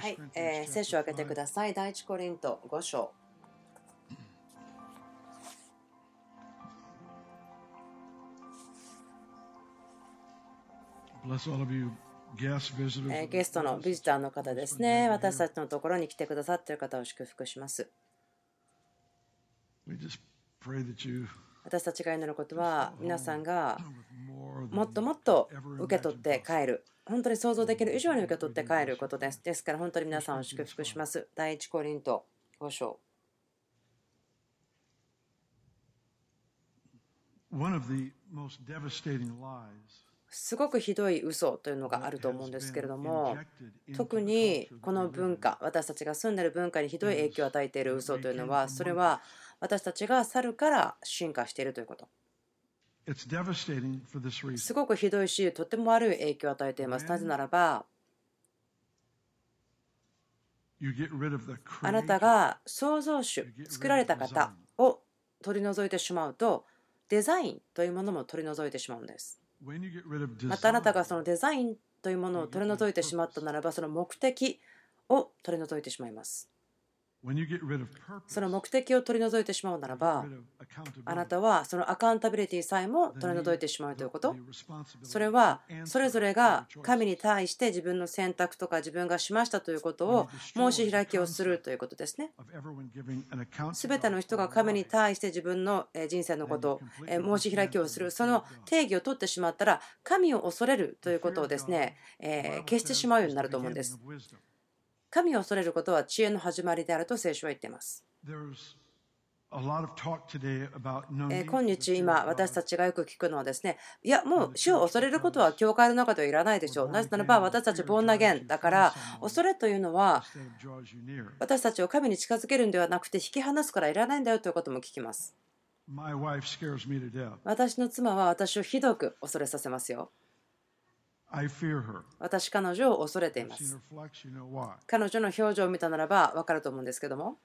はいえー聖書を開けてください。第一コリント5章。5 Bless all of you guests, visitors. えーゲストのビジターの方ですね。私たちのところに来てくださっている方を祝福します。私たちが祈ることは、皆さんがもっともっと受け取って帰る。本当に想像できる以上に受け取って帰ることです。ですから本当に皆さんを祝福します。第一コリント5章。すごくひどい嘘というのがあると思うんですけれども、特にこの文化、私たちが住んでいる文化にひどい影響を与えている嘘というのは、それは私たちが猿から進化しているということ。すごくひどいし、とても悪い影響を与えています。なぜならば、You get rid of the あなた.が創造主、作られた方を取り除いてしまうと、デザインというものも取り除いてしまうんです。When you get rid of またあなたがそのデザインというものを取り除いてしまったならば、その目的を取り除いてしまいます。その目的を取り除いてしまうならばあなたはそのアカウンタビリティさえも取り除いてしまうということそれはそれぞれが.神に対して自分の選択とか自分がしましたということを申し開きをするということですね。すべての人が神に.対して自分のえー人生のことをえー申し開きをする、その定義を取ってしまったら、神を恐れるということをですね、えー消してしまうようになると思うんです。神を恐れることは知恵の始まりであると聖書は言っています。今日今私.たちがよく聞くのはですねいやもう主を恐れることは教会の中ではいらないでしょうなぜならば私たちボンナゲンだから恐れというのは.私たちを神に近づけるんではなくて引き離すからいらないんだよということも聞きます.私の妻は私をひどく恐れさせますよ.私彼女を恐れています.彼女の表情を見たならば分かると思うんですけども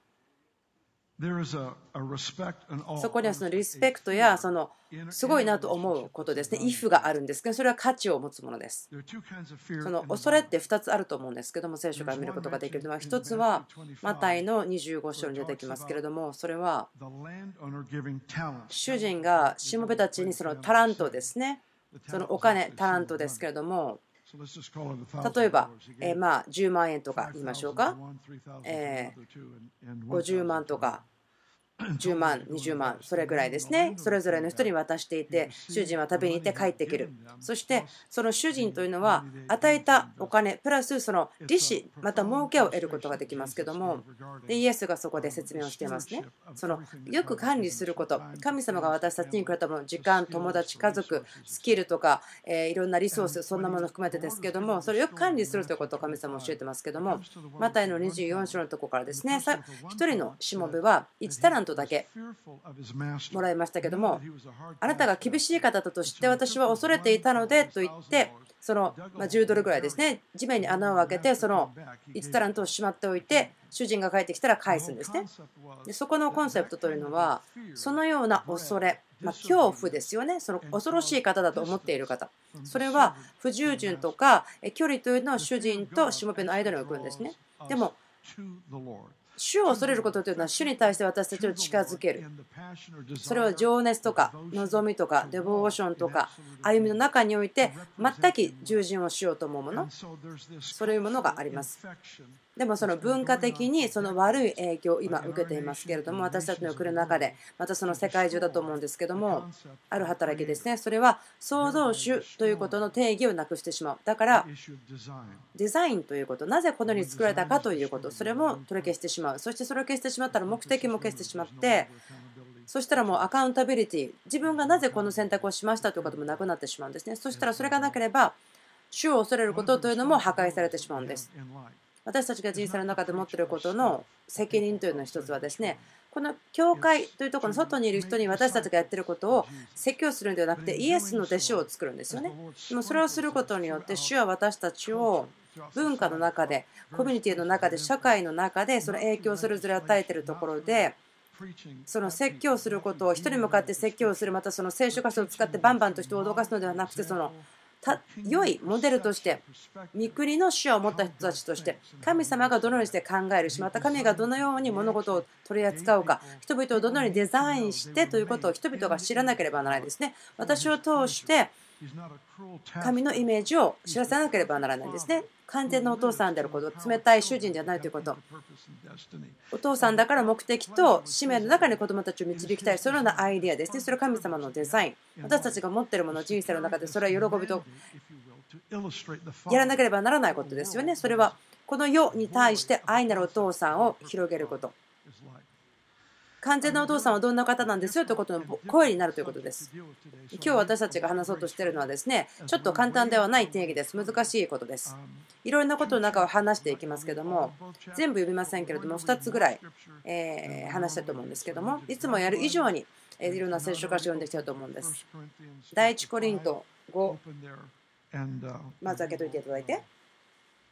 There is a, a respect and awe. そこにはそのリスペクトやそのすごいなと思うことですね if があるんですけどそれは価値を持つものですその恐れっ.て2つあると思うんですけども聖書から見ることができるのは1つはマタイの25章に出てきますけれどもそれは.主人がしもべたちにそのタラントですねそのお金、タラントですけれども、例えば、え、まあ10万円とか言いましょうか、えー、50万とか、10万20万それぐらいですね。それぞれの人に渡していて主人は旅に行って帰ってくる。そしてその主人というのは与えたお金プラスその利子また儲けを得ることができますけども。でイエスがそこで説明をしていますね。そのよく管理すること。神様が私たちにくれたもの時間友達家族スキルとか、えーいろんなリソースそんなものを含めてですけどもそれをよく管理するということを神様は教えてますけども。マタイの24章のところからですね。さ一人のしもべは1タラントだけ.もらいましたけどもあなたが厳しい方だと知って私は恐れていたのでと言ってそのまあ10ドルぐらいですね地面に穴を開けてその1タラントをしまっておいて主人が帰ってきたら返すんですねでそこのコンセプトというのはそのような恐れ、まあ、恐怖ですよねその恐ろしい方だと思っている方それは不従順とかえ距離というのを主人としもべの間に置くんですねでも.主を恐れることというのは主に対して私たちを近づける。それは情熱とか望みとかデボーションとか歩みの中において全く従順をしようと思うもの。そういうものがあります。でもその文化的にその悪い影響を今受けていますけれども私たちの国の中でまたその世界中だと思うんですけどもある働きですね。それは創造主ということの定義をなくしてしまう。だからデザインということ。なぜこのように作られたかということ。それも取り消してしまう。そしてそれを消してしまったら目的も消してしまってそしたらもうアカウンタビリティ。自分がなぜこの選択をしましたということもなくなってしまうんですね。そしたらそれがなければ主を恐れることというのも破壊されてしまうんです私たちが人生の中で持っていることの責任というのの一つはですねこの教会というところの外にいる人に私たちがやっていることを説教するんではなくてイエスの弟子を作るんですよね。でもそれをすることによって主は私たちを文化の中でコミュニティの中で社会の中でその影響をそれぞれ与えているところでその説教することを人に向かって説教するまたその聖書箇所を使ってバンバンと人を脅かすのではなくてそのた良いモデルとして御国の主を持った人たちとして神様がどのようにして考えるしまた神がどのように物事を取り扱うか人々をどのようにデザインしてということを人々が知らなければならないですね。私を通して神のイメージを知らせなければならないんですね。完全なお父さんであること、冷たい主人じゃないということ。お父さんだから目的と使命の中に子供たちを導きたい、そのようなアイデアですね。それは神様のデザイン。私たちが持っているもの、人生の中でそれは喜びとやらなければならないことですよね。それはこの世に対して愛なるお父さんを広げること。完全なお父さんはどんな方なんですよということの声になるということです。今日私たちが話そうとしているのはですね、ちょっと簡単ではない定義です。難しいことです。いろんなことの中を話していきますけども、全部読みませんけれども、2つぐらい、え話したいと思うんですけども、いつもやる以上にいろんな聖書箇所を読んできたいと思うんです。第1コリント5、まず開けといていただいて。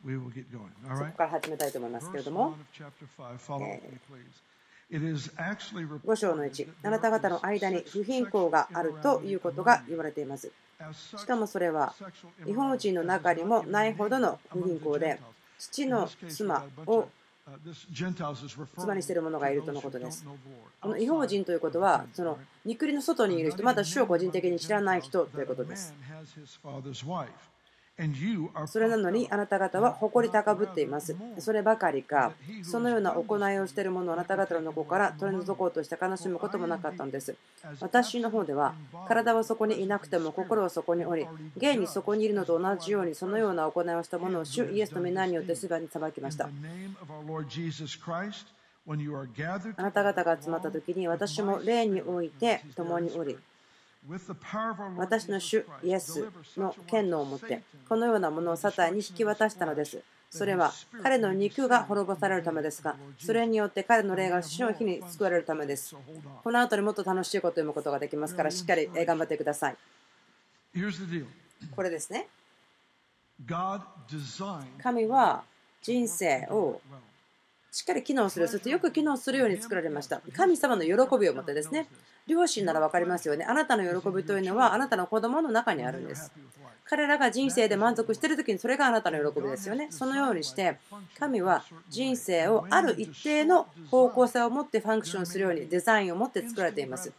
そこから始めたいと思いますけれども、え5章の1、あなた方の間に不貧困があるということが言われています。しかもそれは、日本人の中にもないほどの不貧困で、父の妻を妻にしている者がいるとのことです。この違法人ということは、その肉りの外にいる人、また主を個人的に知らない人ということです。それなのにあなた方は誇り高ぶっています。そればかりか、そのような行いをしている者をあなた方の子から取り除こうとして悲しむこともなかったのです。私の方では、体はそこにいなくても心はそこにおり、現にそこにいるのと同じようにそのような行いをした者を主イエスの皆によってすべて裁きました。あなた方が集まった時に私も霊において共におり、私の主イエスの権能を持ってこのようなものをサタンに引き渡したのです。それは彼の肉が滅ぼされるためですが、それによって彼の霊が死の日に救われるためです。この後にもっと楽しいことを読むことができますから、しっかり頑張ってください。これですね。神は人生をしっかり機能する、そしてよく機能するように作られました。神様の喜びを持ってですね、両親なら分かりますよね。あなたの喜びというのはあなたの子供の中にあるんです。彼らが人生で満足している時にそれがあなたの喜びですよね。そのようにして神は人生をある一定の方向性を持ってファンクションするようにデザインを持って作られています。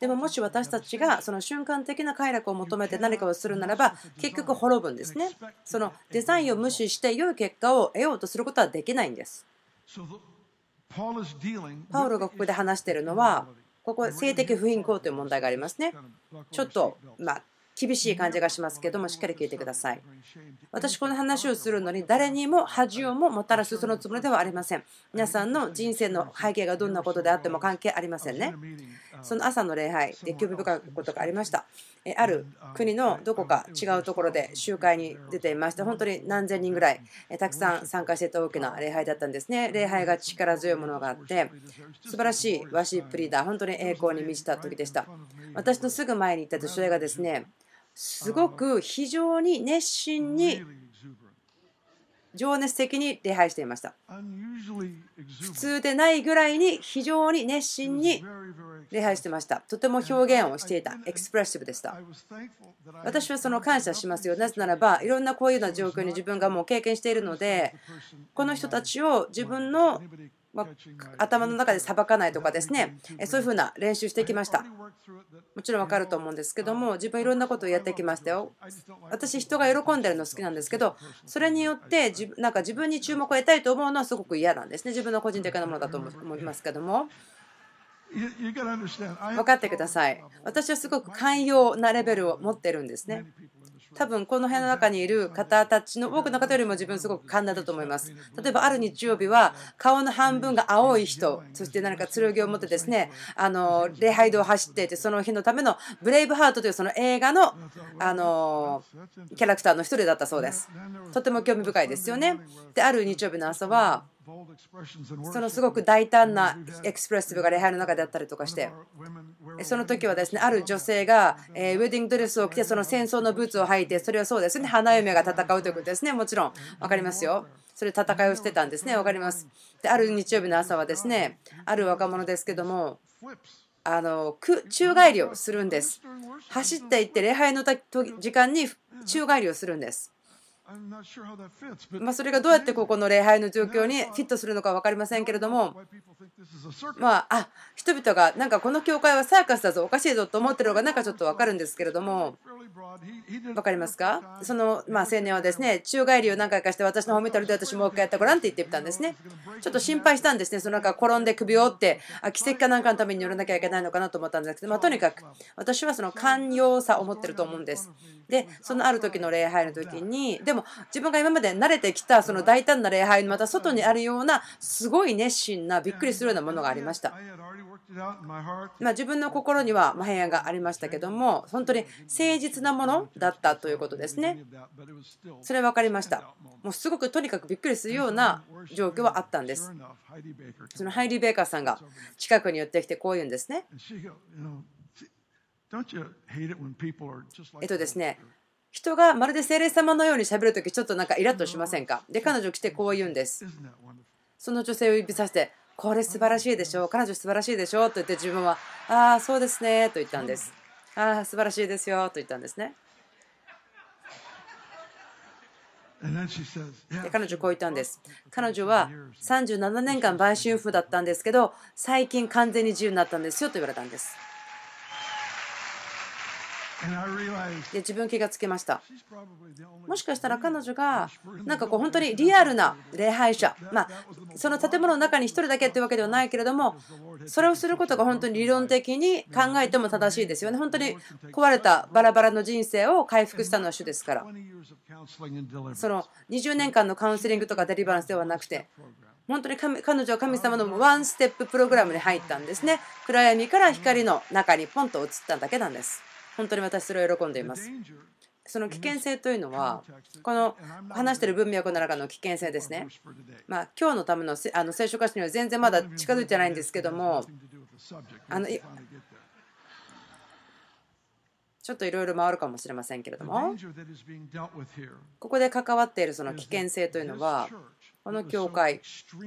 でももし私たちがその瞬間的な快楽を求めて何かをするならば結局滅ぶんですね。そのデザインを無視して良い結果を得ようとすることはできないんです。パウロがここで話しているのはここ性的不貧困という問題がありますね。ちょっと、まあ、厳しい感じがしますけども、しっかり聞いてください。私、この話をするのに、誰にも恥をももたらすそのつもりではありません。皆さんの人生の背景がどんなことであっても関係ありませんね。その朝の礼拝で興味深いことがありました。ある国のどこか違うところで集会に出ていまして、本当に何千人ぐらいたくさん参加していた大きな礼拝だったんですね。礼拝が力強いものがあって、素晴らしいワシップリーダー、本当に栄光に満ちた時でした。私のすぐ前に行った女性がですね、すごく非常に熱心に情熱的に礼拝していました。普通でないぐらいに非常に熱心に礼拝してました。とても表現をしていた。エクスプレッシブでした。私はその感謝しますよ。なぜならばいろんなこういうような状況に自分がもう経験しているのでこの人たちを自分のま頭の中でさばかないとかですね。そういうふうな練習してきました。もちろんわかると思うんですけども自分いろんなことをやってきましたよ。私人が喜んでるの好きなんですけどそれによって自なんか自分に注目を得たいと思うのはすごく嫌なんですね。自分の個人的なものだと思いますけども。分かってください。私はすごく寛容なレベルを持ってるんですね多分この辺の中にいる方たちの多くの方よりも自分すごく寛大だと思います。例えばある日曜日は顔の半分が青い人、そして何か剣を持ってですね、あの礼拝堂を走っていて、その日のためのブレイブハートというその映画のあのキャラクターの一人だったそうです。とても興味深いですよね。で、ある日曜日の朝は、そのすごく大胆なエクスプレッシブが礼拝の中であったりとかして、その時はですね、ある女性がウェディングドレスを着て、その戦争のブーツを履いて、それはそうですね、花嫁が戦うということですね、もちろん分かりますよ。それ戦いをしてたんですね、分かります。で、ある日曜日の朝はですね、ある若者ですけども、あの宙返りをするんです走っていって礼拝の時間に宙返りをするんですまあ、それがどうやってここの礼拝の状況にフィットするのか分かりませんけれども、まあ、あ人々がなんかこの教会はサーカスだぞ、おかしいぞと思ってるのがなんかちょっと分かるんですけれども、分かりますか？そのまあ青年はですね宙返りを何回かして私の方見たら私もう一回やってごらんって言ってみたんですね。ちょっと心配したんですね、そのなんか転んで首を折ってあ奇跡かなんかのために乗らなきゃいけないのかなと思ったんですけど、まあ、とにかく私はその寛容さを持ってると思うんです。で、そのある時の礼拝の時に、でも自分が今まで慣れてきたその大胆な礼拝のまた外にあるようなすごい熱心なびっくりするようなものがありました。まあ、自分の心には平安がありましたけども、本当に誠実なものだったということですね。それ分かりました。もうすごくとにかくびっくりするような状況はあったんです。そのハイリー・ベーカーさんが近くに寄ってきてこう言うんですね。えっとですね、人がまるで精霊様のようにしゃべるとき、ちょっとなんかイラッとしませんか？で、彼女来てこう言うんです。その女性を指さして、これ素晴らしいでしょう、彼女素晴らしいでしょうと言って自分は、ああ、そうですねと言ったんです。ああ、素晴らしいですよと言ったんですね。で彼女こう言ったんです。彼女は37年間売春婦だったんですけど、最近完全に自由になったんですよと言われたんです。で自分気がつきました。もしかしたら彼女がなんかこう本当にリアルな礼拝者。まあその建物の中に1人だけっていうわけではないけれどもそれをすることが本当に理論的に考えても正しいですよね。本当に壊れたバラバラの人生を回復したのは主ですから。その20年間のカウンセリングとかデリバランスではなくて本当に彼女は神様のワンステッププログラムに入ったんですね。暗闇から光の中にポンと移っただけなんです本当に私それを喜んでいます。その危険性というのは、この話している文脈の中の危険性ですね。まあ、今日のためのあの聖書歌詞には全然まだ近づいてないんですけども、あのちょっといろいろ回るかもしれませんけれども、ここで関わっているその危険性というのは、この教会、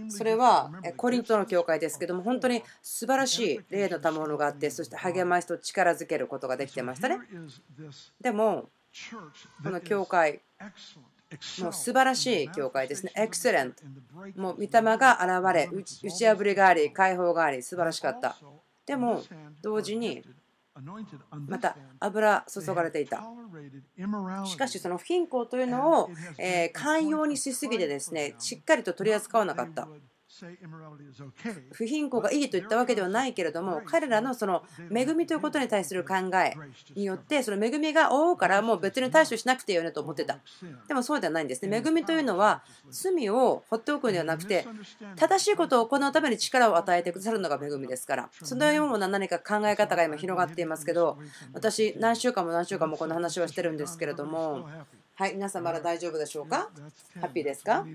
それはコリントの教会ですけども、本当に素晴らしい霊の賜物があって、そして励ましと力づけることができてましたね。でも、この教会、もう素晴らしい教会ですね。エクセレント。もう御霊が現れ、打ち破りがあり、解放があり、素晴らしかった。でも、同時に、また油注がれていた。しかしその不貧困というのを寛容にしすぎてですねしっかりと取り扱わなかった。不貧困がいいと言ったわけではないけれども彼らのその恵みということに対する考えによってその恵みが覆うからもう別に対処しなくていいよねと思ってた。でもそうではないんですね。恵みというのは罪を放っておくのではなくて正しいことを行うために力を与えてくださるのが恵みですから。そのような何か考え方が今広がっていますけど私何週間も何週間もこの話をしてるんですけれどもはい、皆さんまだ大丈夫でしょうか？ハッピーですか？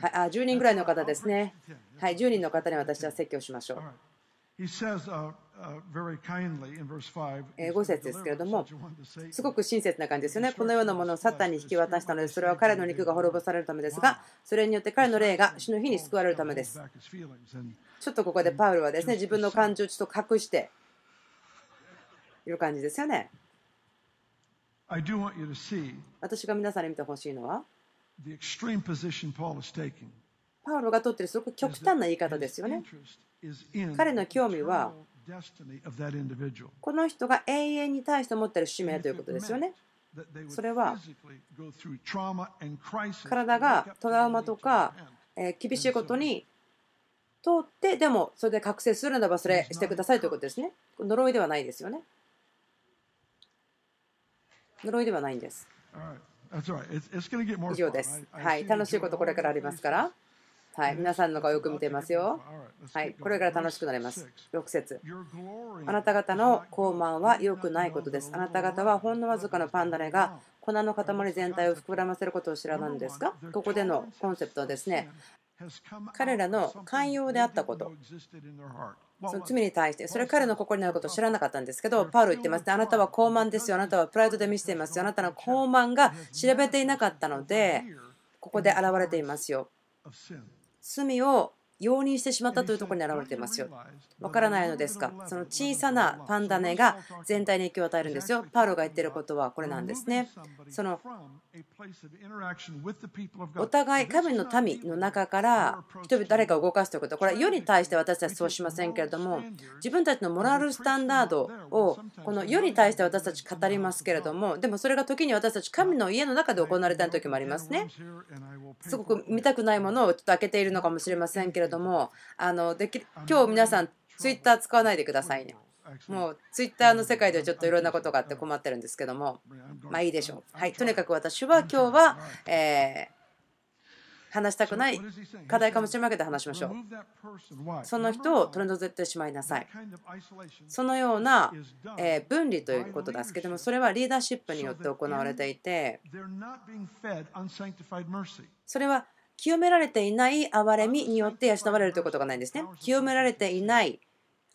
はい、あ ?10 人ぐらいの方ですね。はい、10人の方に私は説教しましょう。5節ですけれども、すごく親切な感じですよね。このようなものをサッタンに引き渡したので、それは彼の肉が滅ぼされるためですが、それによって彼の霊が死の日に救われるためです。ちょっとここでパウルはですね、自分の感情をちょっと隠している感じですよね。私が皆さんに見てほしいのは、パウロがとっているすごく極端な言い方ですよね。彼の興味は、この人が永遠に対して持っている使命ということですよね。それは、体がトラウマとか厳しいことに通って、でもそれで覚醒するならばそれしてくださいということですね。呪いではないですよね。呪いではないんです。以上です。はい、楽しいことこれからありますから。はい、皆さんの顔よく見ていますよ。はい、これから楽しくなります。6節あなた方の高慢は良くないことです。あなた方はほんのわずかのパンダネが粉の塊全体を膨らませることを知らないんですかここでのコンセプトはですね、彼らの寛容であったこと、その罪に対して、それ彼の心にあることを知らなかったんですけど、パウロ言ってますね、あなたは傲慢ですよ、あなたはプライドで見せていますよ、あなたの傲慢が調べていなかったので、ここで現れていますよ。罪を容認してしまったというところに現れていますよ。わからないのですか？その小さなパンダネが全体に影響を与えるんですよ。パウロが言っていることはこれなんですね。そのお互い神の民の中から人々誰かを動かすということ。これは世に対して私たちそうしませんけれども自分たちのモラルスタンダードをこの世に対して私たち語りますけれどもでもそれが時に私たち神の家の中で行われた時もありますね。すごく見たくないものをちょっと開けているのかもしれませんけれどもあのでき今日皆さんツイッター使わないでくださいねもうツイッターの世界ではちょっといろんなことがあって困ってるんですけども。まあいいでしょう。はい。とにかく私は今日はえ話したくない課題かもしれないけど話しましょう。その人を取り除いてしまいなさい。そのような分離ということですけどもそれはリーダーシップによって行われていてそれは清められていない憐れみによって養われるということがないんですね。清められていない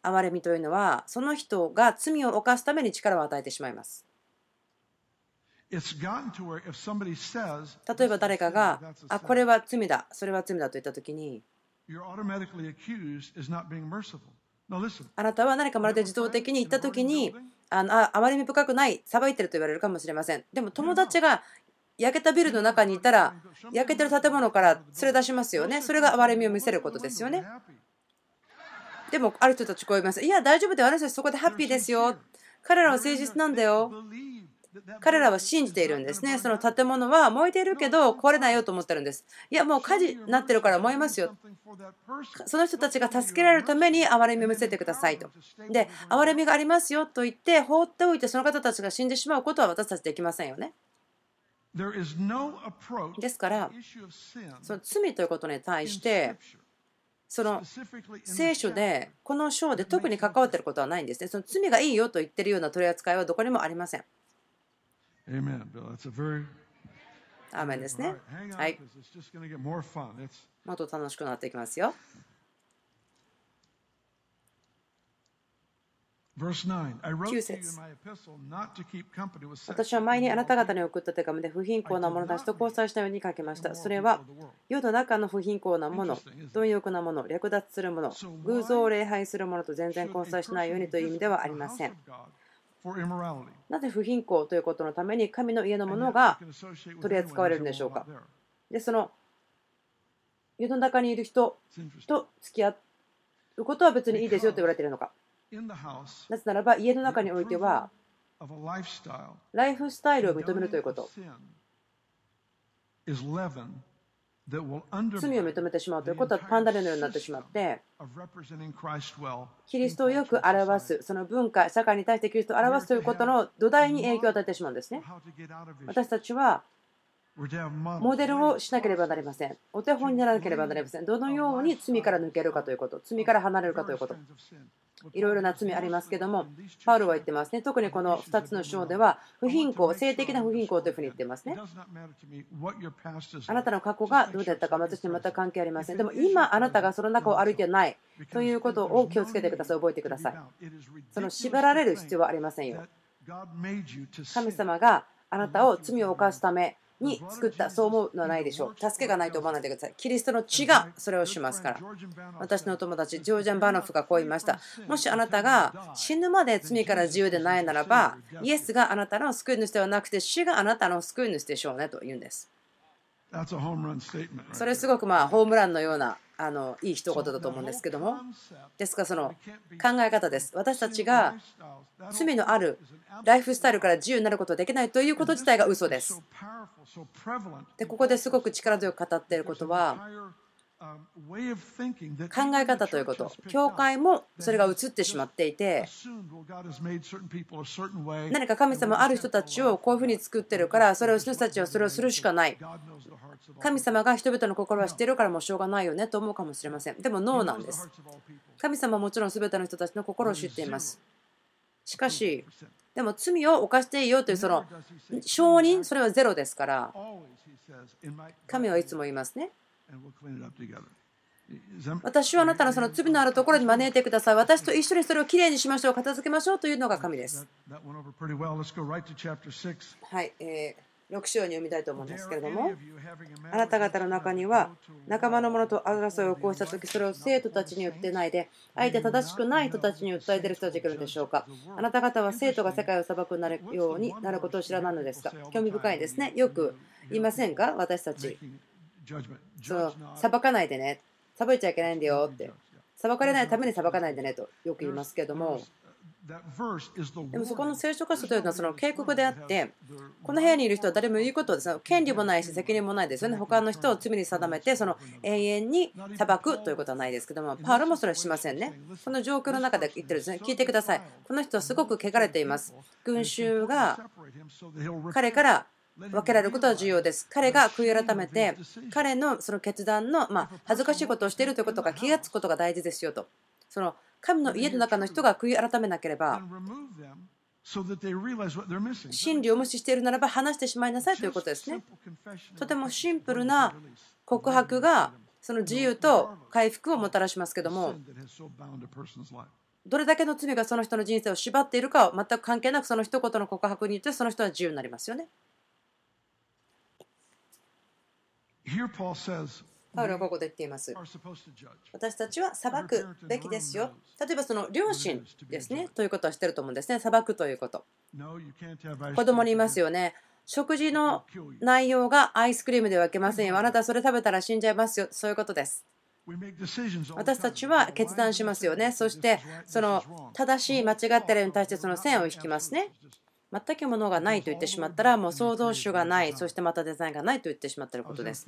憐れみというのはその人が罪を犯すために力を与えてしまいます例えば誰かが、あ、これは罪だ、それは罪だと言ったときに、あなたは何かまるで自動的に言ったときに、あのあまりに深くない、裁いてると言われるかもしれません。でも友達が焼けたビルの中にいたら、焼けてる建物から連れ出しますよね。それが憐れみを見せることですよね。でも、ある人たちこう言います。いや、大丈夫だよ。私たちそこでハッピーですよ。彼らは誠実なんだよ。彼らは信じているんですね。その建物は燃えているけど壊れないよと思ってるんです。いや、もう火事になってるから燃えますよ。その人たちが助けられるために憐れみを見せてくださいと。で、憐れみがありますよと言って放っておいてその方たちが死んでしまうことは私たちできませんよね。ですから、その罪ということに対して、その聖書でこの章で特に関わっていることはないんですね。その罪がいいよと言ってるような取り扱いはどこにもありません。アーメンですね。はい。もっと楽しくなっていきますよ。9節。私は前にあなた方に送った手紙で不貧困な者たちと交際したように書きました。それは世の中の不貧困な者、貪欲な者、略奪する者、偶像を礼拝する者と全然交際しないようにという意味ではありません。なぜ不貧困ということのために神の家のものが取り扱われるんでしょうか？でその世の中にいる人と付き合うことは別にいいですよと言われているのか？なぜならば家の中においてはライフスタイルを認めるということ。罪を認めてしまうということはパンダレのようになってしまってキリストをよく表すその文化社会に対してキリストを表すということの土台に影響を与えてしまうんですね。私たちはモデルをしなければなりませんお手本にならなければなりませんどのように罪から抜けるかということ罪から離れるかということいろいろな罪ありますけども、パウロは言ってますね。特にこの2つの章では、不貧困、性的な不貧困というふうに言ってますね。あなたの過去がどうだったか、私に全く関係ありません。でも今、あなたがその中を歩いてないということを気をつけてください。覚えてください。その縛られる必要はありませんよ。神様があなたを罪を犯すために作った、そう思うのはないでしょう。助けがないと思わないでください。キリストの血がそれをしますから。私の友達、ジョージャン・バノフがこう言いました。もしあなたが死ぬまで罪から自由でないならば、イエスがあなたの救い主ではなくて、死があなたの救い主でしょうねと言うんです。それすごくまあホームランのようなあのいい一言だと思うんですけども。ですからその考え方です。私たちが罪のあるライフスタイルから自由になることができないということ自体が嘘です。でここですごく力強く語っていることは考え方ということ、教会もそれが映ってしまっていて、何か神様ある人たちをこういうふうに作ってるから、それを人たちはそれをするしかない。神様が人々の心は知っているからもうしょうがないよねと思うかもしれません。でもノーなんです。神様はもちろん全ての人たちの心を知っています。しかし、でも罪を犯していいよというその承認、それはゼロですから、神はいつも言いますね。私はあなたのその罪のあるところに招いてください。私と一緒にそれをきれいにしましょう。片付けましょうというのが神です。はい、え6章に読みたいと思うんですけれども。あなた方の中には仲間の者と争いを起こした時それを生徒たちに言ってないで相手正しくない人たちに訴えている人たちがいるのでしょうか。あなた方は生徒が世界を裁くなるようになることを知らないのですか？興味深いですね。よく言いませんか？私たちそう。裁かないでね。裁いちゃいけないんだよって。裁かれないために裁かないでねとよく言いますけども。でもそこの聖書箇所というのはその警告であってこの部屋にいる人は誰も言うことです権利もないし責任もないですよね。他の人を罪に定めてその永遠に裁くということはないですけどもパウロもそれはしませんね。この状況の中で言ってるんですね。聞いてください。この人はすごく汚れています。群衆が彼から分けられることは重要です。彼が悔い改めて、彼のその決断の、ま恥ずかしいことをしているということが気がつくことが大事ですよと。その神の家の中の人が悔い改めなければ、真理を無視しているならば話してしまいなさいということですね。とてもシンプルな告白がその自由と回復をもたらしますけども、どれだけの罪がその人の人生を縛っているかは全く関係なくその一言の告白によってその人は自由になりますよね。パウロはここで言っています。私たちは裁くべきですよ。例えばその両親ですね、ということはしてると思うんですね。裁くということ。子供にいますよね。食事の内容がアイスクリームではけませんよ。あなたそれ食べたら死んじゃいますよ。そういうことです。私たちは決断しますよね。そしてその正しい間違ってるに対してその線を引きますね。全くものがないと言ってしまったら、もう創造主がない、そしてまたデザインがないと言ってしまっていることです。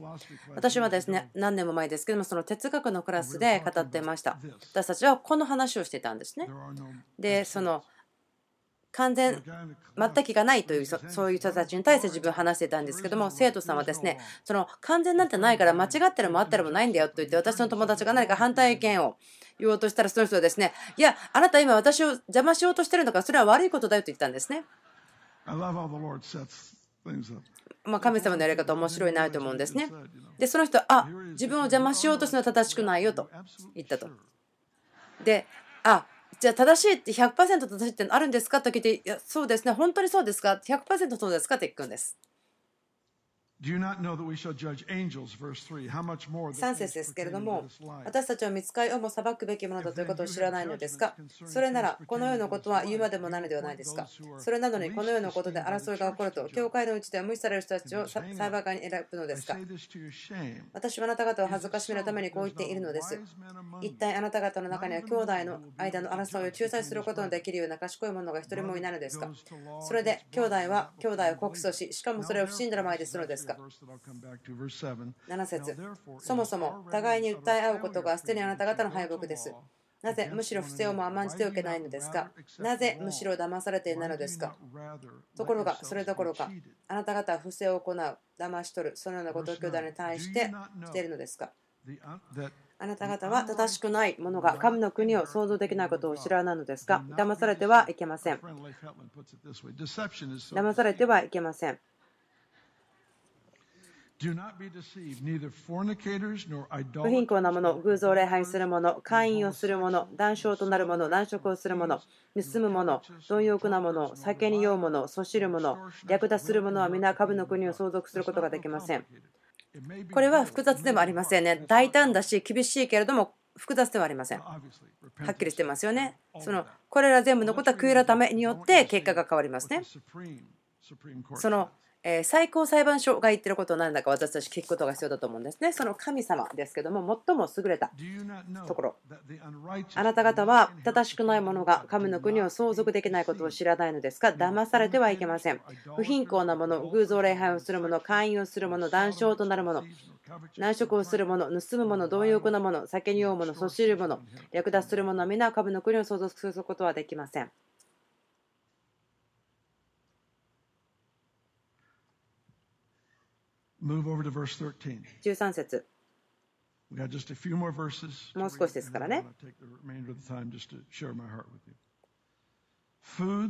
私はですね、何年も前ですけども、その哲学のクラスで語っていました。私たちはこの話をしていたんですね。で、その完全、全くがないというそういう人たちに対して自分話していたんですけども生徒さんはですねその完全なんてないから間違ってるもあったりもないんだよと言って私の友達が何か反対意見を言おうとしたらその人はですねいやあなた今私を邪魔しようとしてるのかそれは悪いことだよと言ったんですね。まあ、神様のやり方面白いなと思うんですね。で、その人は、あ自分を邪魔しようとするのは正しくないよと言ったと。で、あじゃあ正しいって100%正しいってあるんですか？と聞いて、いや、そうですね、本当にそうですか ?100% そうですか？って聞くんです。3節ですけれども、私たちは見つかりをも裁くべきものだということを知らないのですか？それなら、このようなことは言うまでもないのではないですかそれなのに、このようなことで争いが起こると、教会のうちでは無視される人たちを裁判に選ぶのですか？私はあなた方を恥ずかしめるためにこう言っているのです。一体あなた方の中には兄弟の間の争いを仲裁することのできるような賢い者が一人もいないのですか？それで兄弟は兄弟を告訴し、しかもそれを不信者の前でするのですか？7節。そもそも互いに訴え合うことがすでにあなた方の敗北です。なぜむしろ不正をも甘んじておけないのですか？なぜむしろ騙されていないのですか？ところが、それどころか、あなた方は不正を行う、騙し取る、そのようなごと兄弟に対してしているのですか？あなた方は正しくないものが神の国を想像できないことを知らないのですか？騙されてはいけません。騙されてはいけません。不貧困なもの、偶像礼拝するもの、会員をするもの、談笑となるもの、難色をするもの、盗むもの、貪欲なもの、酒に酔うもの、そしるもの、略奪するものは皆、株の国を相続することができません。これは複雑でもありませんね。大胆だし、厳しいけれども、複雑ではありません。はっきりしてますよね。そのこれら全部のことは悔い改めによって結果が変わりますね。そのえ最高裁判所が言ってることは何だか私たち聞くことが必要だと思うんですね。その神様ですけども、最も優れたところ。あなた方は正しくないものが神の国を相続できないことを知らないのですか？騙されてはいけません。不貧困なもの、偶像礼拝をする者、会員をする者、談笑となる者、難色をする者、盗む者、貪欲な者、酒に酔う者、そしる者、略奪する者は皆神の国を相続することはできません。13節もう少しですからね。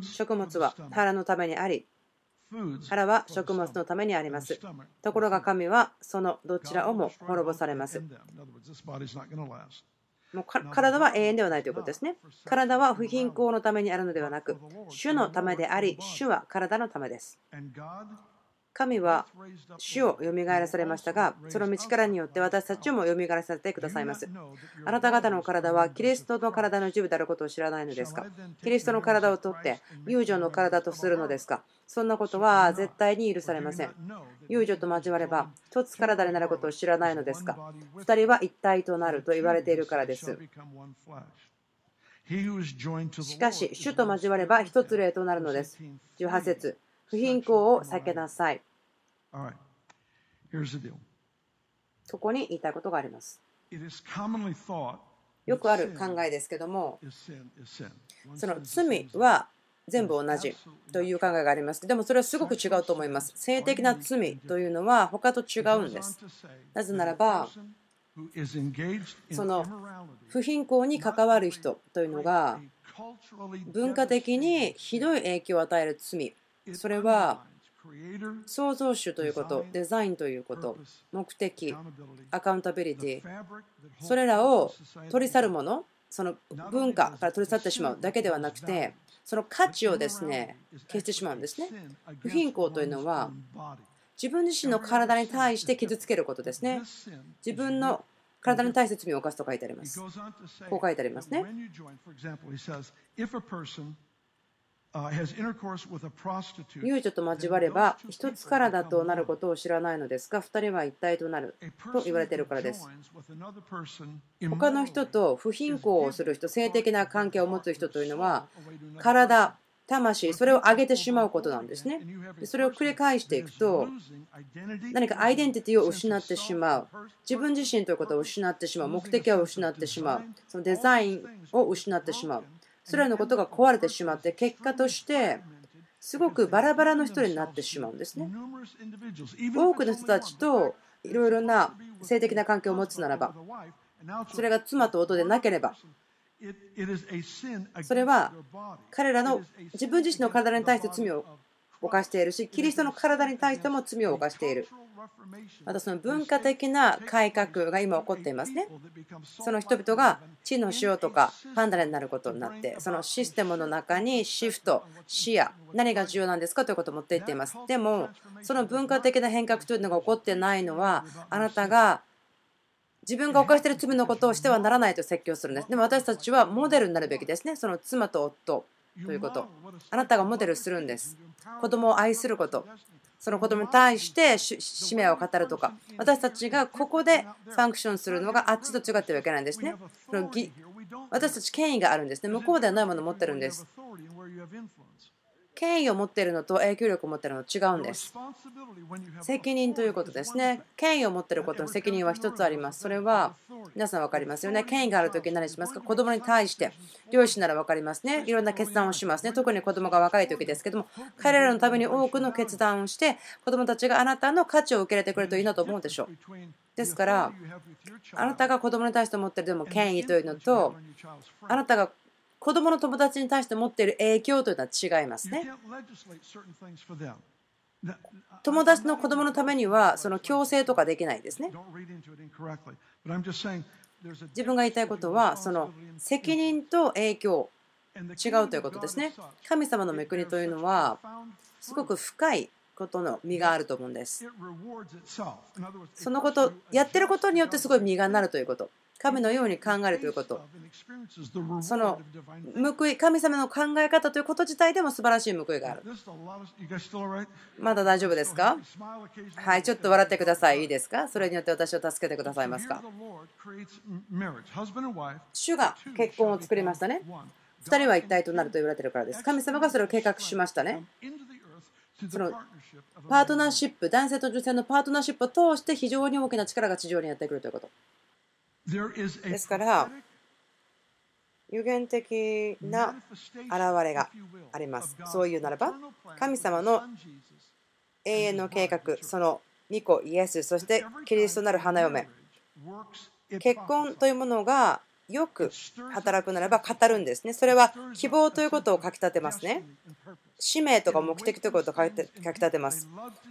食物は腹のためにあり、腹は食物のためにあります。ところが神はそのどちらをも滅ぼされます。もう体は永遠ではないということですね。体は不貧困のためにあるのではなく、主のためであり、主は体のためです。神は主をよみがえらされましたが、その道からによって私たちもよみがえらせてくださいます。あなた方の体はキリストの体の一部であることを知らないのですか？キリストの体を取って友情の体とするのですか？そんなことは絶対に許されません。友情と交われば一つ体になることを知らないのですか？2人は一体となると言われているからです。しかし、主と交われば一つ霊となるのです。18節不貧困を避けなさい。そこに言いたいことがあります。よくある考えですけども、その罪は全部同じという考えがあります。でもそれはすごく違うと思います。性的な罪というのは他と違うんです。なぜならば、その不貧困に関わる人というのが文化的にひどい影響を与える罪それは創造主ということデザインということ目的アカウンタビリティそれらを取り去るものその文化から取り去ってしまうだけではなくてその価値をですね消してしまうんですね不貧困というのは自分自身の体に対して傷つけることですね。自分の体に対して罪を犯すと書いてあります。こう書いてありますね。遊女と交われば一つ体となることを知らないのですが2人は一体となると言われているからです他の人と不貧困をする人性的な関係を持つ人というのは体魂、それを上げてしまうことなんですね。それを繰り返していくと、何かアイデンティティを失ってしまう。自分自身ということを失ってしまう。目的を失ってしまう。そのデザインを失ってしまう。それらのことが壊れてしまって、結果として、すごくバラバラの人になってしまうんですね。多くの人たちといろいろな性的な関係を持つならば、それが妻と夫でなければ、それは彼らの自分自身の体に対して罪を犯しているし、キリストの体に対しても罪を犯している。またその文化的な改革が今起こっていますね。その人々が地の塩とかパンダになることになって、そのシステムの中にシフト、視野、何が重要なんですかということを持っていっています。でも、その文化的な変革というのが起こってないのは、あなたが自分が犯している罪のことをしてはならないと説教するんです。でも私たちはモデルになるべきですね。その妻と夫ということ。あなたがモデルするんです。子供を愛すること。その子供に対して使命を語るとか。私たちがここでファンクションするのがあっちと違ってはいけないんですね。私たち権威があるんですね。向こうではないものを持ってるんです。権威を持っているのと影響力を持っているのと違うんです。責任ということですね。権威を持っていることの責任は1つあります。それは皆さん分かりますよね。権威があるときに何しますか？子供に対して、両親なら分かりますね。いろんな決断をしますね。特に子供が若い時ですけども、彼らのために多くの決断をして、子供たちがあなたの価値を受け入れてくれるといいなと思うでしょう。ですから、あなたが子供に対して持っているでも権威というのと、あなたが子供の友達に対して持っている影響というのは違いますね。友達の子供のためにはその強制とかできないですね。自分が言いたいことはその責任と影響違うということですね。神様の恵みというのはすごく深いことの実があると思うんです。そのことやってることによってすごい実がなるということ。神のように考えるということ。その報い、神様の考え方ということ自体でも素晴らしい報いがある。まだ大丈夫ですか？はい、ちょっと笑ってください。いいですか？それによって私を助けてくださいますか？主が結婚を作りましたね。2人は一体となると言われているからです。神様がそれを計画しましたね。そのパートナーシップ、男性と女性のパートナーシップを通して非常に大きな力が地上にやってくるということ。ですから、有限的な現れがあります。そういうならば、神様の永遠の計画、その御子イエス、そしてキリストなる花嫁、結婚というものがよく働くならば語るんですね。それは希望ということを書き立てますね。使命とか目的ということを書き立てます。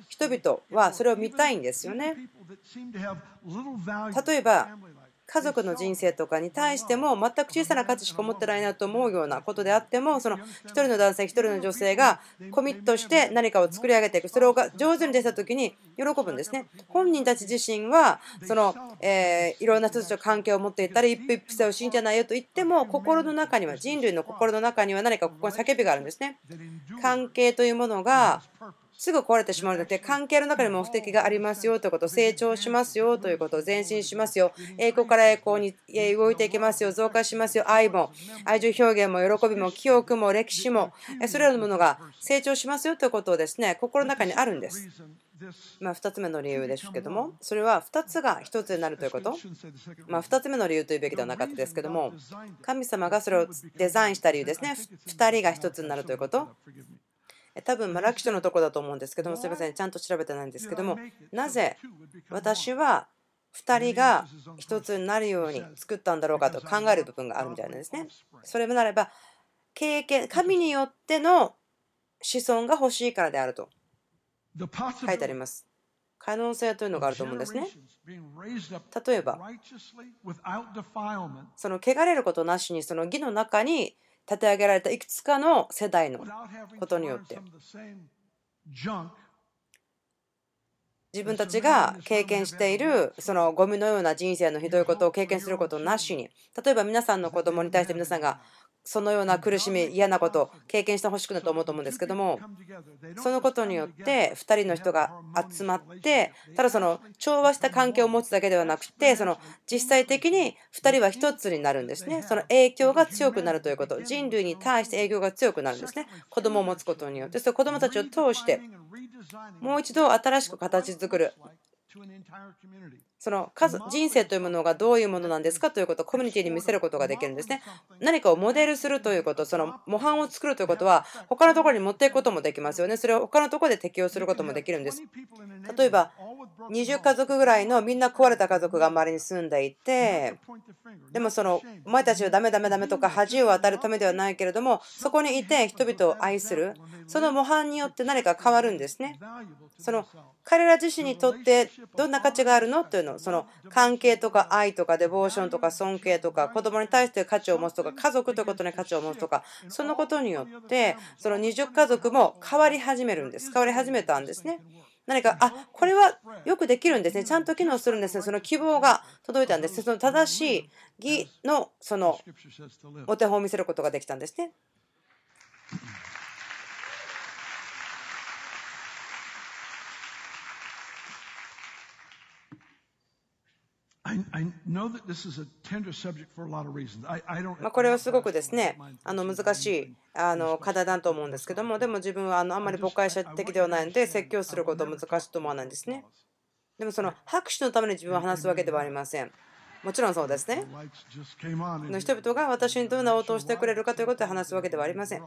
人々はそれを見たいんですよね。例えば、家族の人生とかに対しても全く小さな価値しか持ってないなと思うようなことであってもその1人の男性1人の女性がコミットして何かを作り上げていくそれを上手に出た時に喜ぶんですね。本人たち自身はその、え、いろんな人たちと関係を持っていたり一夫一夫制を信じないよと言っても心の中には人類の心の中には何かここに叫びがあるんですね。関係というものがすぐ壊れてしまうので関係の中に目的がありますよということ成長しますよということ前進しますよ栄光から栄光に動いていきますよ増加しますよ愛も愛情表現も喜びも記憶も歴史もそれらのものが成長しますよということをですね心の中にあるんです。まあ、2つ目の理由ですけども、それは2つが1つになるということ、まあ、2つ目の理由というべきではなかったですけども、神様がそれをデザインした理由ですね、2人が1つになるということ、多分マラキ書のとこだと思うんですけども、すみません、ちゃんと調べてないんですけども、なぜ私は2人が1つになるように作ったんだろうかと考える部分があるみたいなんですね。それもなれば、経験、神によっての子孫が欲しいからであると書いてあります。可能性というのがあると思うんですね。例えば、その汚れることなしに、その義の中に立て上げられたいくつかの世代のことによって。自分たちが経験しているそのゴミのような人生のひどいことを経験することなしに例えば皆さんの子供に対して皆さんがそのような苦しみ嫌なことを経験してほしくないと思うと思うんですけどもそのことによって2人の人が集まってただその調和した関係を持つだけではなくてその実際的に2人は1つになるんですね。その影響が強くなるということ人類に対して影響が強くなるんですね。子供を持つことによって。その子供たちを通してもう一度新しく形作るその人生というものがどういうものなんですかということをコミュニティに見せることができるんですね。何かをモデルするということ、その模範を作るということは、他のところに持っていくこともできますよね。それを他のところで適用することもできるんです。例えば、20家族ぐらいのみんな壊れた家族が周りに住んでいて、でもその、お前たちはダメダメダメとか恥を与えるためではないけれども、そこにいて人々を愛する、その模範によって何か変わるんですね。その彼ら自身にとってどんな価値があるの？というのその関係とか愛とかデボーションとか尊敬とか子供に対して価値を持つとか家族ということに価値を持つとかそのことによってその20家族も変わり始めるんです。変わり始めたんですね。何かあこれはよくできるんですね。ちゃんと機能するんですね。その希望が届いたんです。その正しい義のそのお手本を見せることができたんですねこれはすごくですねあの難しいあの課題だと思うんですけどもでも自分はあのあんまり誤解者的ではないので説教することは難しいと思わないんですねでもその拍手のために自分は話すわけではありませんもちろんそうですね。の人々が私にどんな応答をしてくれるかということで話すわけではありません。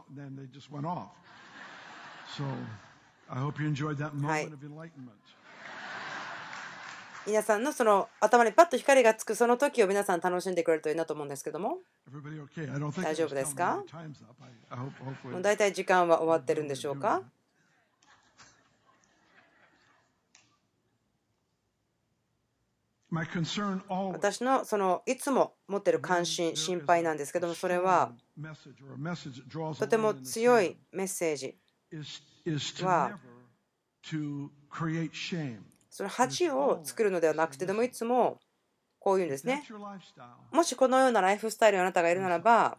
はい。皆さんのその頭にパッと光がつくその時を皆さん楽しんでくれるといいなと思うんですけども。大丈夫ですか？もう大体時間は終わってるんでしょうか？私のそのいつも持ってる関心、心配なんですけども、それはとても強いメッセージ。はその恥を作るのではなくてでもいつもこういうんですね。もしこのようなライフスタイルにあなたがいるならば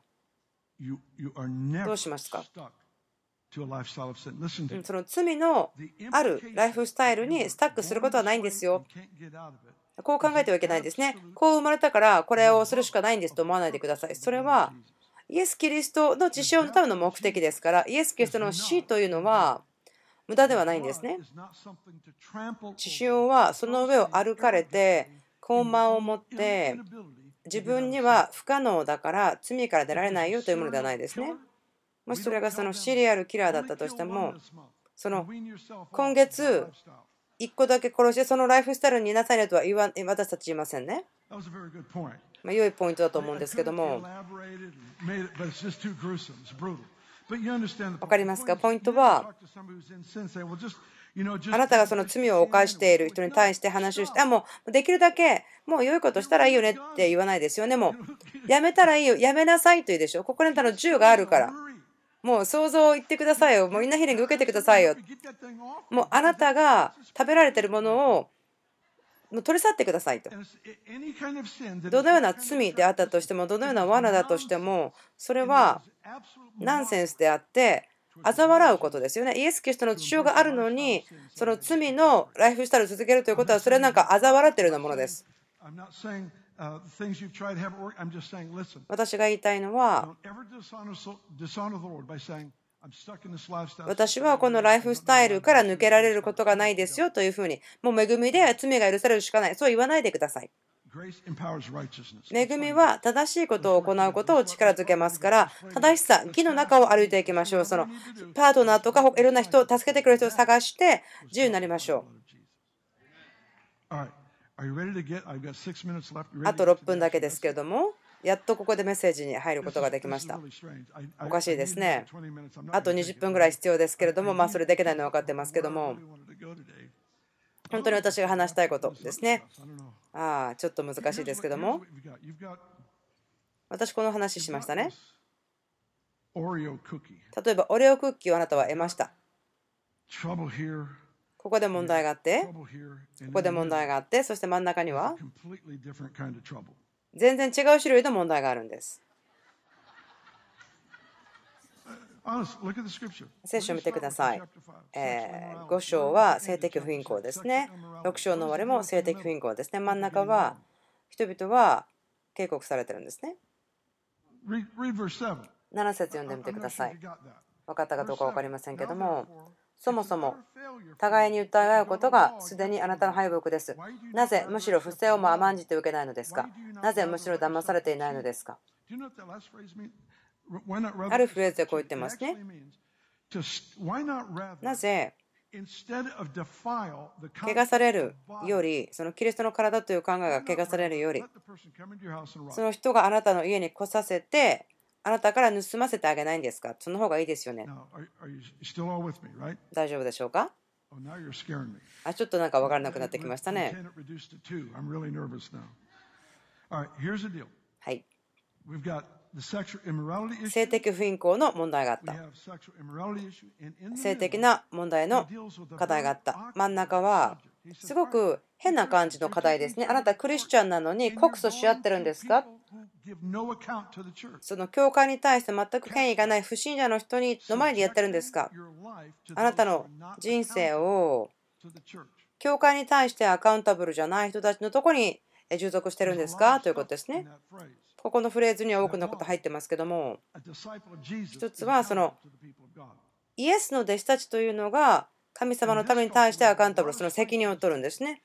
どうしますか？その罪のあるライフスタイルにスタックすることはないんですよ。こう考えてはいけないんですね。こう生まれたからこれをするしかないんですと思わないでください。それはイエス・キリストの実証のための目的ですから、イエス・キリストの死というのは無駄ではないんですね。血潮はその上を歩かれて高慢を持って自分には不可能だから罪から出られないよというものではないですね。もしそれがそのシリアルキラーだったとしてもその今月1個だけ殺してそのライフスタイルになさいねとは言わ私たち言いませんね。まあ、良いポイントだと思うんですけども。分かりますかポイントはあなたがその罪を犯している人に対して話をして、あ、もうできるだけ、もう良いことしたらいいよねって言わないですよね。もう、やめたらいいよ、やめなさいと言うでしょ。ここにあたの銃があるから。もう想像を言ってくださいよ。もうインナーヒーリング受けてくださいよ。もうあなたが食べられてるものをもう取り去ってくださいと。どのような罪であったとしても、どのような罠だとしても、それはナンセンスであって、嘲笑うことですよね。イエス・キリストの父親があるのに、その罪のライフスタイルを続けるということは、それはなんか嘲笑っているようなものです。私が言いたいのは、私はこのライフスタイルから抜けられることがないですよというふうに、もう恵みで罪が許されるしかない、そう言わないでください。恵みは正しいことを行うことを力づけますから、正しさ、義の中を歩いていきましょう。そのパートナーとかいろんな人を助けてくれる人を探して自由になりましょう。あと6分だけですけれども。やっとここでメッセージに入ることができました。おかしいですね。あと20分ぐらい必要ですけれども、まあそれできないのは分かってますけども、本当に私が話したいことですね。ああ、ちょっと難しいですけども、私この話しましたね。例えば、オレオクッキーをあなたは得ました。ここで問題があって、ここで問題があって、そして真ん中には全然違う種類の問題があるんです。聖書を見てください。えー、5章は性的不貧困ですね。6章の終わりも性的不貧困ですね。真ん中は人々は警告されてるんですね。7節読んでみてください。分かったかどうか分かりませんけども、そもそも互いに訴え合うことがすでにあなたの敗北です。なぜむしろ不正をも甘んじて受けないのですか？なぜむしろ騙されていないのですか？あるフレーズでこう言ってますね。なぜ汚されるより、そのキリストの体という考えが汚されるより、その人があなたの家に来させて、あなたから盗ませてあげないんですか？その方がいいですよね。大丈夫でしょうか？あちょっとなんか分からなくなってきましたね。はい。性的不貧困の問題があった。性的な問題の課題があった。真ん中はすごく変な感じの課題ですね。あなたクリスチャンなのに告訴し合ってるんですか？その教会に対して全く権威がない不信者の人にの前でやってるんですか？あなたの人生を教会に対してアカウンタブルじゃない人たちのとこに従属してるんですか？ということですね。ここのフレーズには多くのこと入ってますけども、一つはそのイエスの弟子たちというのが神様のために対してアカウンタブル、その責任を取るんですね。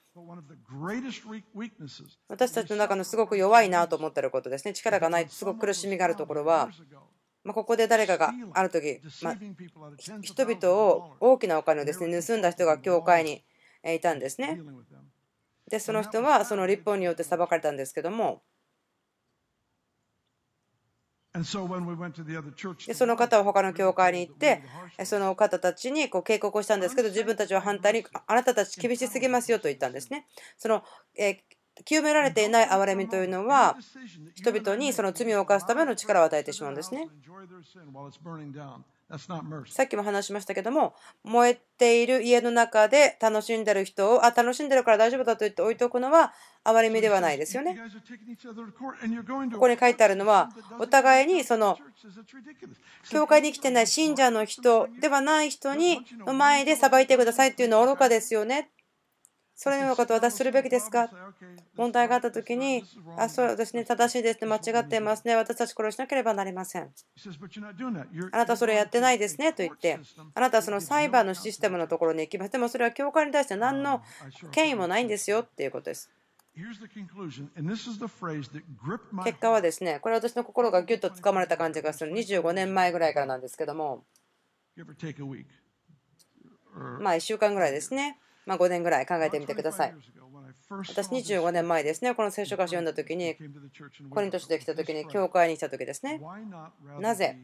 私たちの中のすごく弱いなと思っていることですね。力がない、すごく苦しみがあるところは、まここで誰かがある時、ま人々を大きなお金をですね盗んだ人が教会にいたんですね。で、その人はその立法によって裁かれたんですけども、でその方は他の教会に行ってその方たちにこう警告をしたんですけど自分たちは反対にあなたたち厳しすぎますよと言ったんですね。そのえ清められていない憐れみというのは人々にその罪を犯すための力を与えてしまうんですね。さっきも話しましたけども、燃えている家の中で楽しんでる人を、あ、楽しんでるから大丈夫だと言って置いておくのは、憐れみではないですよね。ここに書いてあるのは、お互いにその、教会に来てない信者の人ではない人に、の前で裁いてくださいっていうのは愚かですよね。それのことを私するべきですか？問題があったときに、あ、そうですね、正しいですね、間違っていますね、私たち殺しなければなりません。あなたそれやってないですねと言って、あなたはその裁判のシステムのところに行きます。でもそれは教会に対して何の権威もないんですよっていうことです。結果はですね、これ私の心がぎゅっとつかまれた感じがする25年前ぐらいからなんですけども、まあ1週間ぐらいですね。まあ、5年ぐらい考えてみてください。私25年前ですね、この聖書歌詞を読んだ時に、コリント市で来た時に、教会に来た時ですね。なぜ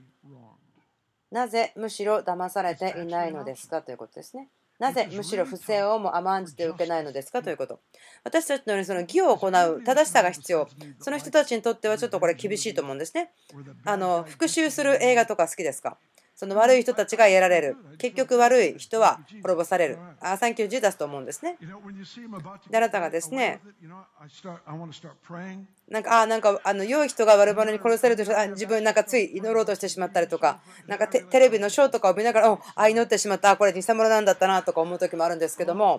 なぜむしろ騙されていないのですかということですね。なぜむしろ不正をも甘んじて受けないのですかということ。私たちのようにその義を行う正しさが必要。その人たちにとってはちょっとこれ厳しいと思うんですね。あの復讐する映画とか好きですか？その悪い人たちがやられる。結局悪い人は滅ぼされる。あ、サンキュージーダスと思うんですね。あなたがですね、なんか、あ、なんか、あの、良い人が悪者に殺されると自分なんかつい祈ろうとしてしまったりとか、なんかテレビのショーとかを見ながら、おあ、祈ってしまった、これ偽物なんだったなとか思う時もあるんですけども、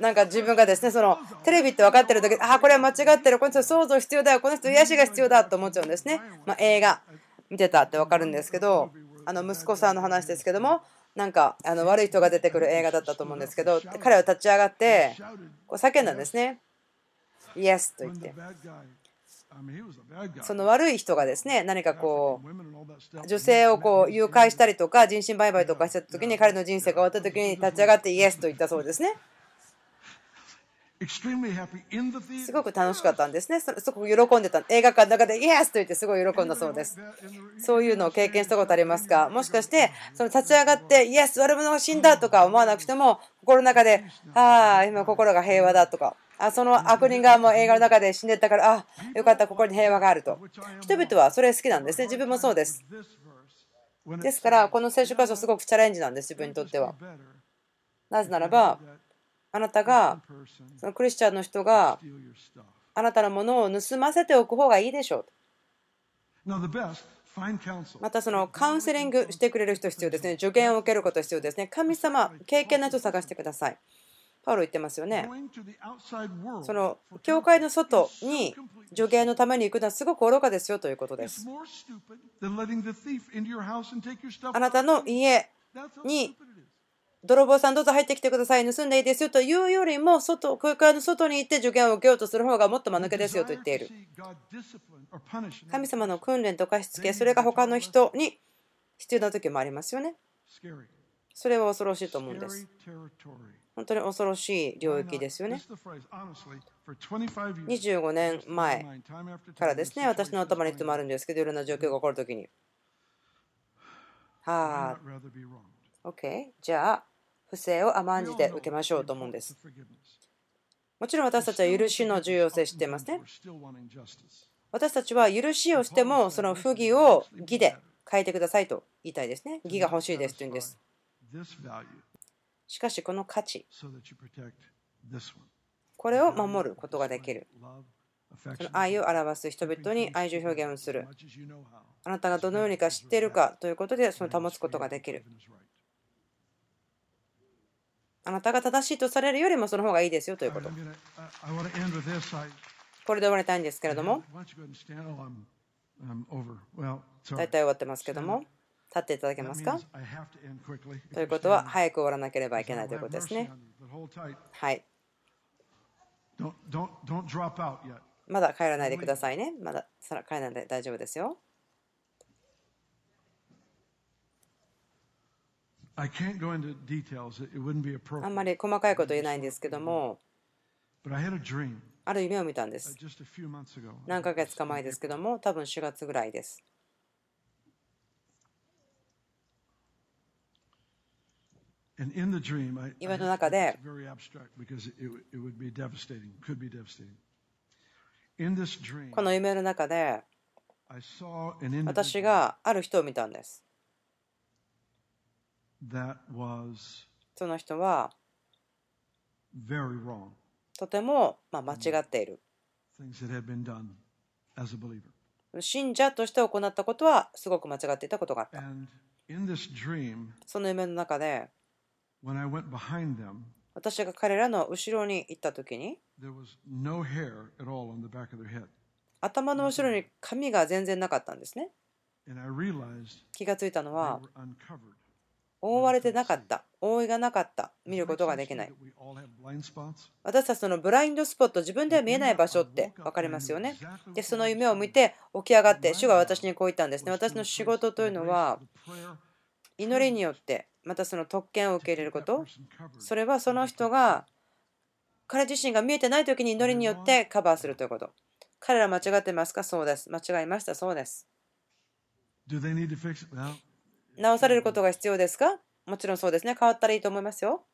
なんか自分がですね、そのテレビって分かってる時、あ、これは間違ってる、この人想像必要だよ、この人癒しが必要だと思っちゃうんですね。まあ、映画見てたって分かるんですけど、あの息子さんの話ですけども、なんかあの悪い人が出てくる映画だったと思うんですけど、彼は立ち上がってこう叫んだんですね。イエスと言って。その悪い人がですね何かこう女性をこう誘拐したりとか人身売買とかしてた時に彼の人生が終わった時に立ち上がってイエスと言ったそうですね。すごく楽しかったんですね。すごく喜んでた。映画館の中でイエスと言ってすごい喜んだそうです。そういうのを経験したことありますか？もしかして、その立ち上がってイエス、悪者が死んだとか思わなくても、心の中で、ああ、今心が平和だとか、あその悪人がもう映画の中で死んでたから、あよかった、ここに平和があると。人々はそれ好きなんですね。自分もそうです。ですから、この聖書箇所すごくチャレンジなんです、自分にとっては。なぜならば、あなたが、そのクリスチャンの人があなたのものを盗ませておく方がいいでしょう。またそのカウンセリングしてくれる人必要ですね。助言を受けること必要ですね。神様、経験な人を探してください。パウロ言ってますよね。その教会の外に助言のために行くのはすごく愚かですよということです。あなたの家に泥棒さんどうぞ入ってきてください、盗んでいいですよというよりも、外、空間の外に行って受験を受けようとする方がもっと間抜けですよと言っている。神様の訓練とかしつけ、それが他の人に必要な時もありますよね。それは恐ろしいと思うんです。本当に恐ろしい領域ですよね。25年前からですね、私の頭にいつもあるんですけど、いろんな状況が起こるときに。はあ、OK。じゃあ、不正を甘んじて受けましょうと思うんです。もちろん私たちは許しの重要性知っていますね。私たちは許しをしてもその不義を義で変えてくださいと言いたいですね。義が欲しいですというんです。しかしこの価値、これを守ることができる。その愛を表す人々に愛情表現をする。あなたがどのようにか知っているかということでその保つことができる。あなたが正しいとされるよりもその方がいいですよということ。これで終わりたいんですけれども、大体終わってますけども、立っていただけますか？ということは、早く終わらなければいけないということですね。はい。まだ帰らないでくださいね。まだ帰らないで大丈夫ですよ。あんまり細かいこと言えないんですけども、ある夢を見たんです。何ヶ月か前ですけども、多分4月ぐらいです。夢の中で、この夢の中で、私がある人を見たんです。その人はとてもま間違っている。信者として行ったことはすごく間違っていたことがあった。その夢の中で私が彼らの後ろに行った時に頭の後ろに髪が全然なかったんですね。気がついたのは覆われてなかった、覆いがなかった、見ることができない。私たちのブラインドスポット、自分では見えない場所って分かりますよね。で、その夢を見て起き上がって、主が私にこう言ったんですね。私の仕事というのは、祈りによって、またその特権を受け入れること、それはその人が、彼自身が見えてない時に祈りによってカバーするということ。彼ら間違ってますか？そうです。間違いましたそうです。直されることが必要ですか？もちろんそうですね。変わったらいいと思いますよ。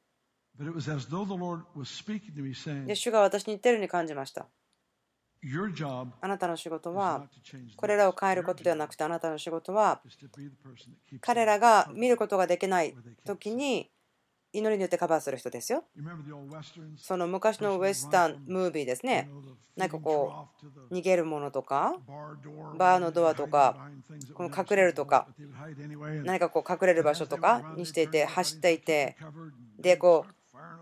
で、主が私に言ってるように感じました。あなたの仕事はこれらを変えることではなくてあなたの仕事は彼らが見ることができない時に祈りによってカバーする人ですよ。その昔のウェスタンムービーですね。なんかこう逃げるものとかバーのドアとかこの隠れるとか何かこう隠れる場所とかにしていて走っていてでこう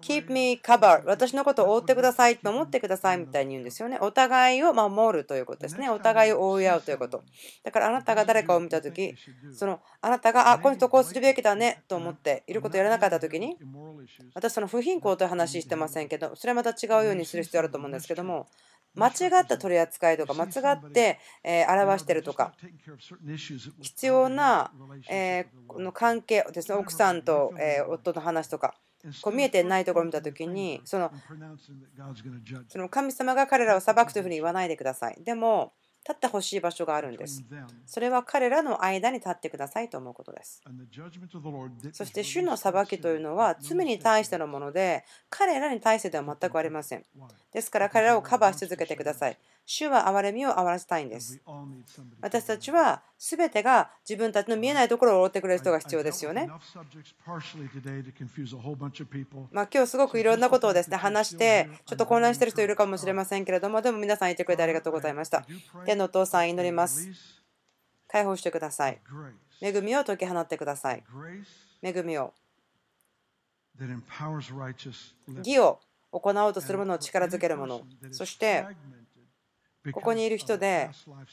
keep me cover 私のことを覆ってください守ってくださいみたいに言うんですよね。お互いを守るということですね。お互いを覆い合うということ。だからあなたが誰かを見た時そのあなたがあこの人こうするべきだねと思っていることをやらなかった時に私その不貧困という話してませんけどそれはまた違うようにする必要あると思うんですけども間違った取り扱いとか間違って表してるとか必要なの関係ですね。奥さんと夫の話とか。こう見えてないところを見たときにそのその神様が彼らを裁くというふうに言わないでください。でも立ってほしい場所があるんです。それは彼らの間に立ってくださいと思うことです。そして主の裁きというのは罪に対してのもので彼らに対してでは全くありません。ですから彼らをカバーし続けてください。主は憐れみを憐らせたいんです。私たちは全てが自分たちの見えないところを覆ってくれる人が必要ですよね。まあ、今日すごくいろんなことをですね話してちょっと混乱している人いるかもしれませんけれどもでも皆さんいてくれてありがとうございました。天のお父さん祈ります。解放してください。恵みを解き放ってください。恵みを。義を行おうとするものを力づけるもの。そしてここにいる人で、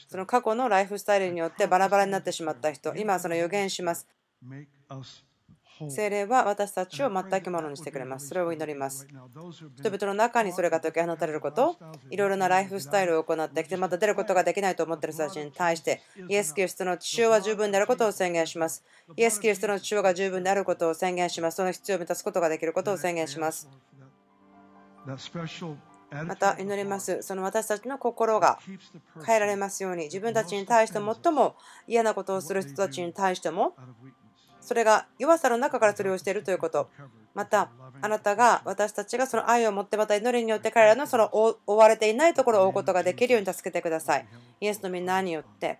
その過去のライフスタイルによってバラバラになってしまった人、今その予言します。精霊は私たちを全くものにしてくれます。それを祈ります。人々の中にそれが解き放たれること、いろいろなライフスタイルを行ってきて、また出ることができないと思っている人たちに対して、イエス・キリストの父親は十分であることを宣言します。イエス・キリストの父親が十分であることを宣言します。その必要を満たすことができることを宣言します。また祈ります。その私たちの心が変えられますように、自分たちに対して最も嫌なことをする人たちに対しても、それが弱さの中からそれをしているということ。また、あなたが私たちがその愛を持って、また祈りによって彼らのその追われていないところを追うことができるように助けてください。イエスのみんなによって。